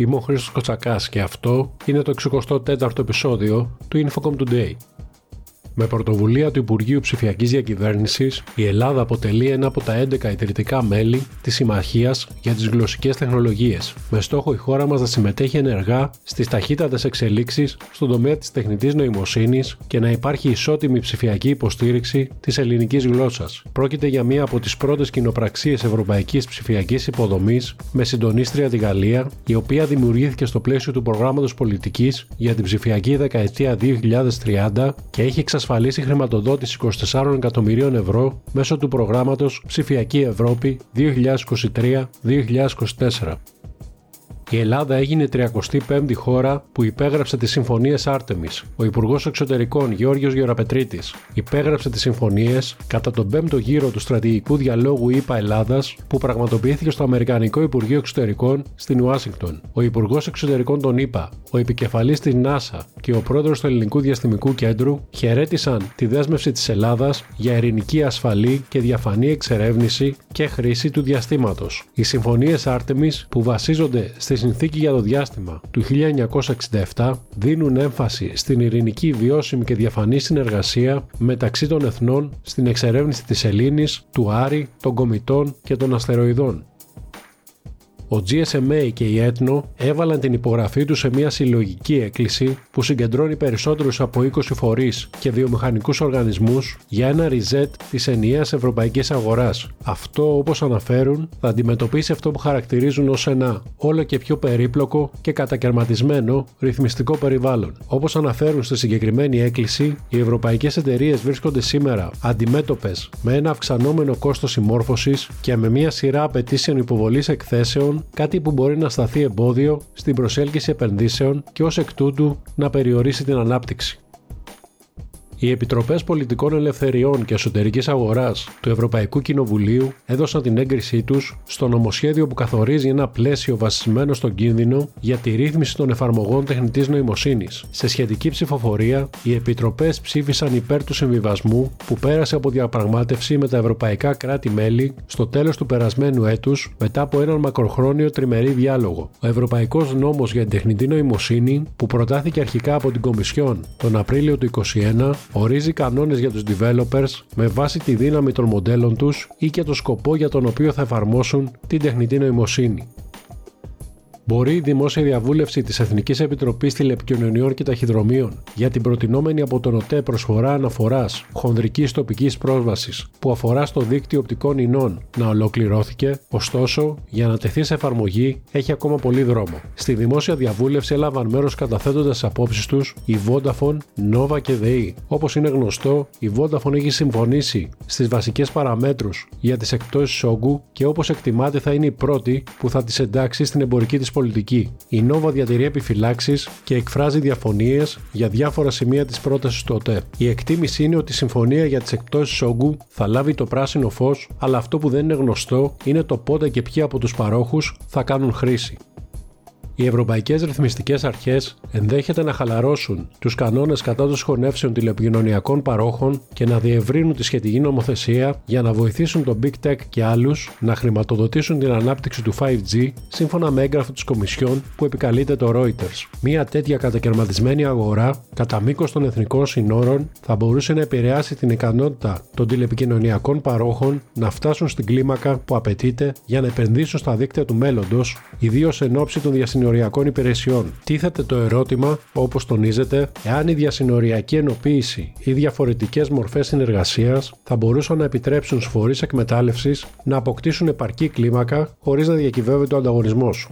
Είμαι ο Χρήστος Κοτσακάς και αυτό είναι το 64ο επεισόδιο του Infocom Today. Με πρωτοβουλία του Υπουργείου Ψηφιακής Διακυβέρνησης, η Ελλάδα αποτελεί ένα από τα 11 ιδρυτικά μέλη της Συμμαχίας για τις Γλωσσικές Τεχνολογίες, με στόχο η χώρα μας να συμμετέχει ενεργά στις ταχύτατες εξελίξεις στον τομέα της τεχνητής νοημοσύνης και να υπάρχει ισότιμη ψηφιακή υποστήριξη της ελληνικής γλώσσας. Πρόκειται για μία από τις πρώτες κοινοπραξίες ευρωπαϊκής ψηφιακής υποδομής με συντονίστρια τη Γαλλία, η οποία δημιουργήθηκε στο πλαίσιο του προγράμματος πολιτικής για την ψηφιακή δεκαετία 2030 και έχει εξασφαλίσει εξασφαλίσει χρηματοδότηση 24 εκατομμυρίων ευρώ μέσω του προγράμματος Ψηφιακή Ευρώπη 2023-2024. Η Ελλάδα έγινε 35η χώρα που υπέγραψε τις συμφωνίες Άρτεμι. Ο Υπουργός Εξωτερικών Γιώργος Γεωραπετρίτης υπέγραψε τις συμφωνίες κατά τον 5ο γύρο του στρατηγικού διαλόγου ΗΠΑ Ελλάδας που πραγματοποιήθηκε στο Αμερικανικό Υπουργείο Εξωτερικών στην Ουάσιγκτον. Ο Υπουργός Εξωτερικών των ΗΠΑ, ο επικεφαλής της ΝΑΣΑ και ο πρόεδρος του Ελληνικού Διαστημικού Κέντρου χαιρέτησαν τη δέσμευση της Ελλάδας για ειρηνική ασφαλή και διαφανή εξερεύνηση και χρήση του διαστήματος. Οι συμφωνίες Άρτεμι που βασίζονται στη συνθήκη για το διάστημα του 1967 δίνουν έμφαση στην ειρηνική, βιώσιμη και διαφανή συνεργασία μεταξύ των εθνών στην εξερεύνηση της Ελλήνης, του Άρη, των κομιτών και των αστεροειδών ο GSMA και η Ethno έβαλαν την υπογραφή τους σε μια συλλογική έκκληση που συγκεντρώνει περισσότερους από 20 φορείς και βιομηχανικούς οργανισμούς για ένα reset της ενιαίας ευρωπαϊκής αγοράς. Αυτό, όπως αναφέρουν, θα αντιμετωπίσει αυτό που χαρακτηρίζουν ως ένα όλο και πιο περίπλοκο και κατακαιρματισμένο ρυθμιστικό περιβάλλον. Όπως αναφέρουν στη συγκεκριμένη έκκληση, οι ευρωπαϊκές εταιρείες βρίσκονται σήμερα αντιμέτωπες με ένα αυξανόμενο κόστος συμμόρφωσης και με μια σειρά απαιτήσεων υποβολής εκθέσεων κάτι που μπορεί να σταθεί εμπόδιο στην προσέλκυση επενδύσεων και ως εκ τούτου να περιορίσει την ανάπτυξη. Οι Επιτροπές Πολιτικών Ελευθεριών και Εσωτερικής Αγοράς του Ευρωπαϊκού Κοινοβουλίου έδωσαν την έγκρισή τους στο νομοσχέδιο που καθορίζει ένα πλαίσιο βασισμένο στον κίνδυνο για τη ρύθμιση των εφαρμογών τεχνητής νοημοσύνης. Σε σχετική ψηφοφορία, οι Επιτροπές ψήφισαν υπέρ του συμβιβασμού που πέρασε από διαπραγμάτευση με τα ευρωπαϊκά κράτη-μέλη στο τέλος του περασμένου έτους μετά από έναν μακροχρόνιο τριμερή διάλογο. Ο Ευρωπαϊκός Νόμος για την Τεχνητή Νοημοσύνη, που προτάθηκε αρχικά από την Κομισιόν τον Απρίλιο του 2021, ορίζει κανόνες για τους developers με βάση τη δύναμη των μοντέλων τους ή και το σκοπό για τον οποίο θα εφαρμόσουν την τεχνητή νοημοσύνη μπορεί η δημόσια διαβούλευση της Εθνικής Επιτροπής Τηλεπικοινωνιών και Ταχυδρομείων για την προτινόμενη από τον ΟΤΕ προσφορά αναφοράς χονδρικής τοπικής πρόσβασης που αφορά στο δίκτυο οπτικών ινών να ολοκληρώθηκε, ωστόσο, για να τεθεί σε εφαρμογή έχει ακόμα πολύ δρόμο. Στη δημόσια διαβούλευση έλαβαν μέρος καταθέτοντας τι απόψεις τους η Vodafone, Nova και ΔΕΗ. Όπως είναι γνωστό, η Vodafone έχει συμφωνήσει στις βασικές παραμέτρους για τις εκπτώσεις όγκου και όπως εκτιμάται θα είναι η πρώτη που θα τις εντάξει στην εμπορική της πολιτική. Η Νόβα διατηρεί επιφυλάξεις και εκφράζει διαφωνίες για διάφορα σημεία της πρότασης του ΟΤΕ. Η εκτίμηση είναι ότι η συμφωνία για τις εκπτώσεις όγκου θα λάβει το πράσινο φως, αλλά αυτό που δεν είναι γνωστό είναι το πότε και ποιοι από τους παρόχους θα κάνουν χρήση οι ευρωπαϊκές ρυθμιστικές αρχές ενδέχεται να χαλαρώσουν τους κανόνες κατά των σχονεύσεων τηλεπικοινωνιακών παρόχων και να διευρύνουν τη σχετική νομοθεσία για να βοηθήσουν τον Big Tech και άλλους να χρηματοδοτήσουν την ανάπτυξη του 5G σύμφωνα με έγγραφο της Κομισιόν που επικαλείται το Reuters. Μια τέτοια κατακαιρματισμένη αγορά κατά μήκος των εθνικών συνόρων θα μπορούσε να επηρεάσει την ικανότητα των τηλεπικοινωνιακών παρόχων να φτάσουν στην κλίμακα που απαιτείται για να επενδύσουν στα δίκτυα του μέλλοντος, ιδίως εν ώψη των διασυνοριακών διασυνοριακών υπηρεσιών. Τίθεται το ερώτημα, όπως τονίζεται, εάν η διασυνοριακή ενοποίηση ή διαφορετικές μορφές συνεργασίας θα μπορούσαν να επιτρέψουν στους φορείς εκμετάλλευσης να αποκτήσουν επαρκή κλίμακα χωρίς να διακυβεύεται ο ανταγωνισμός.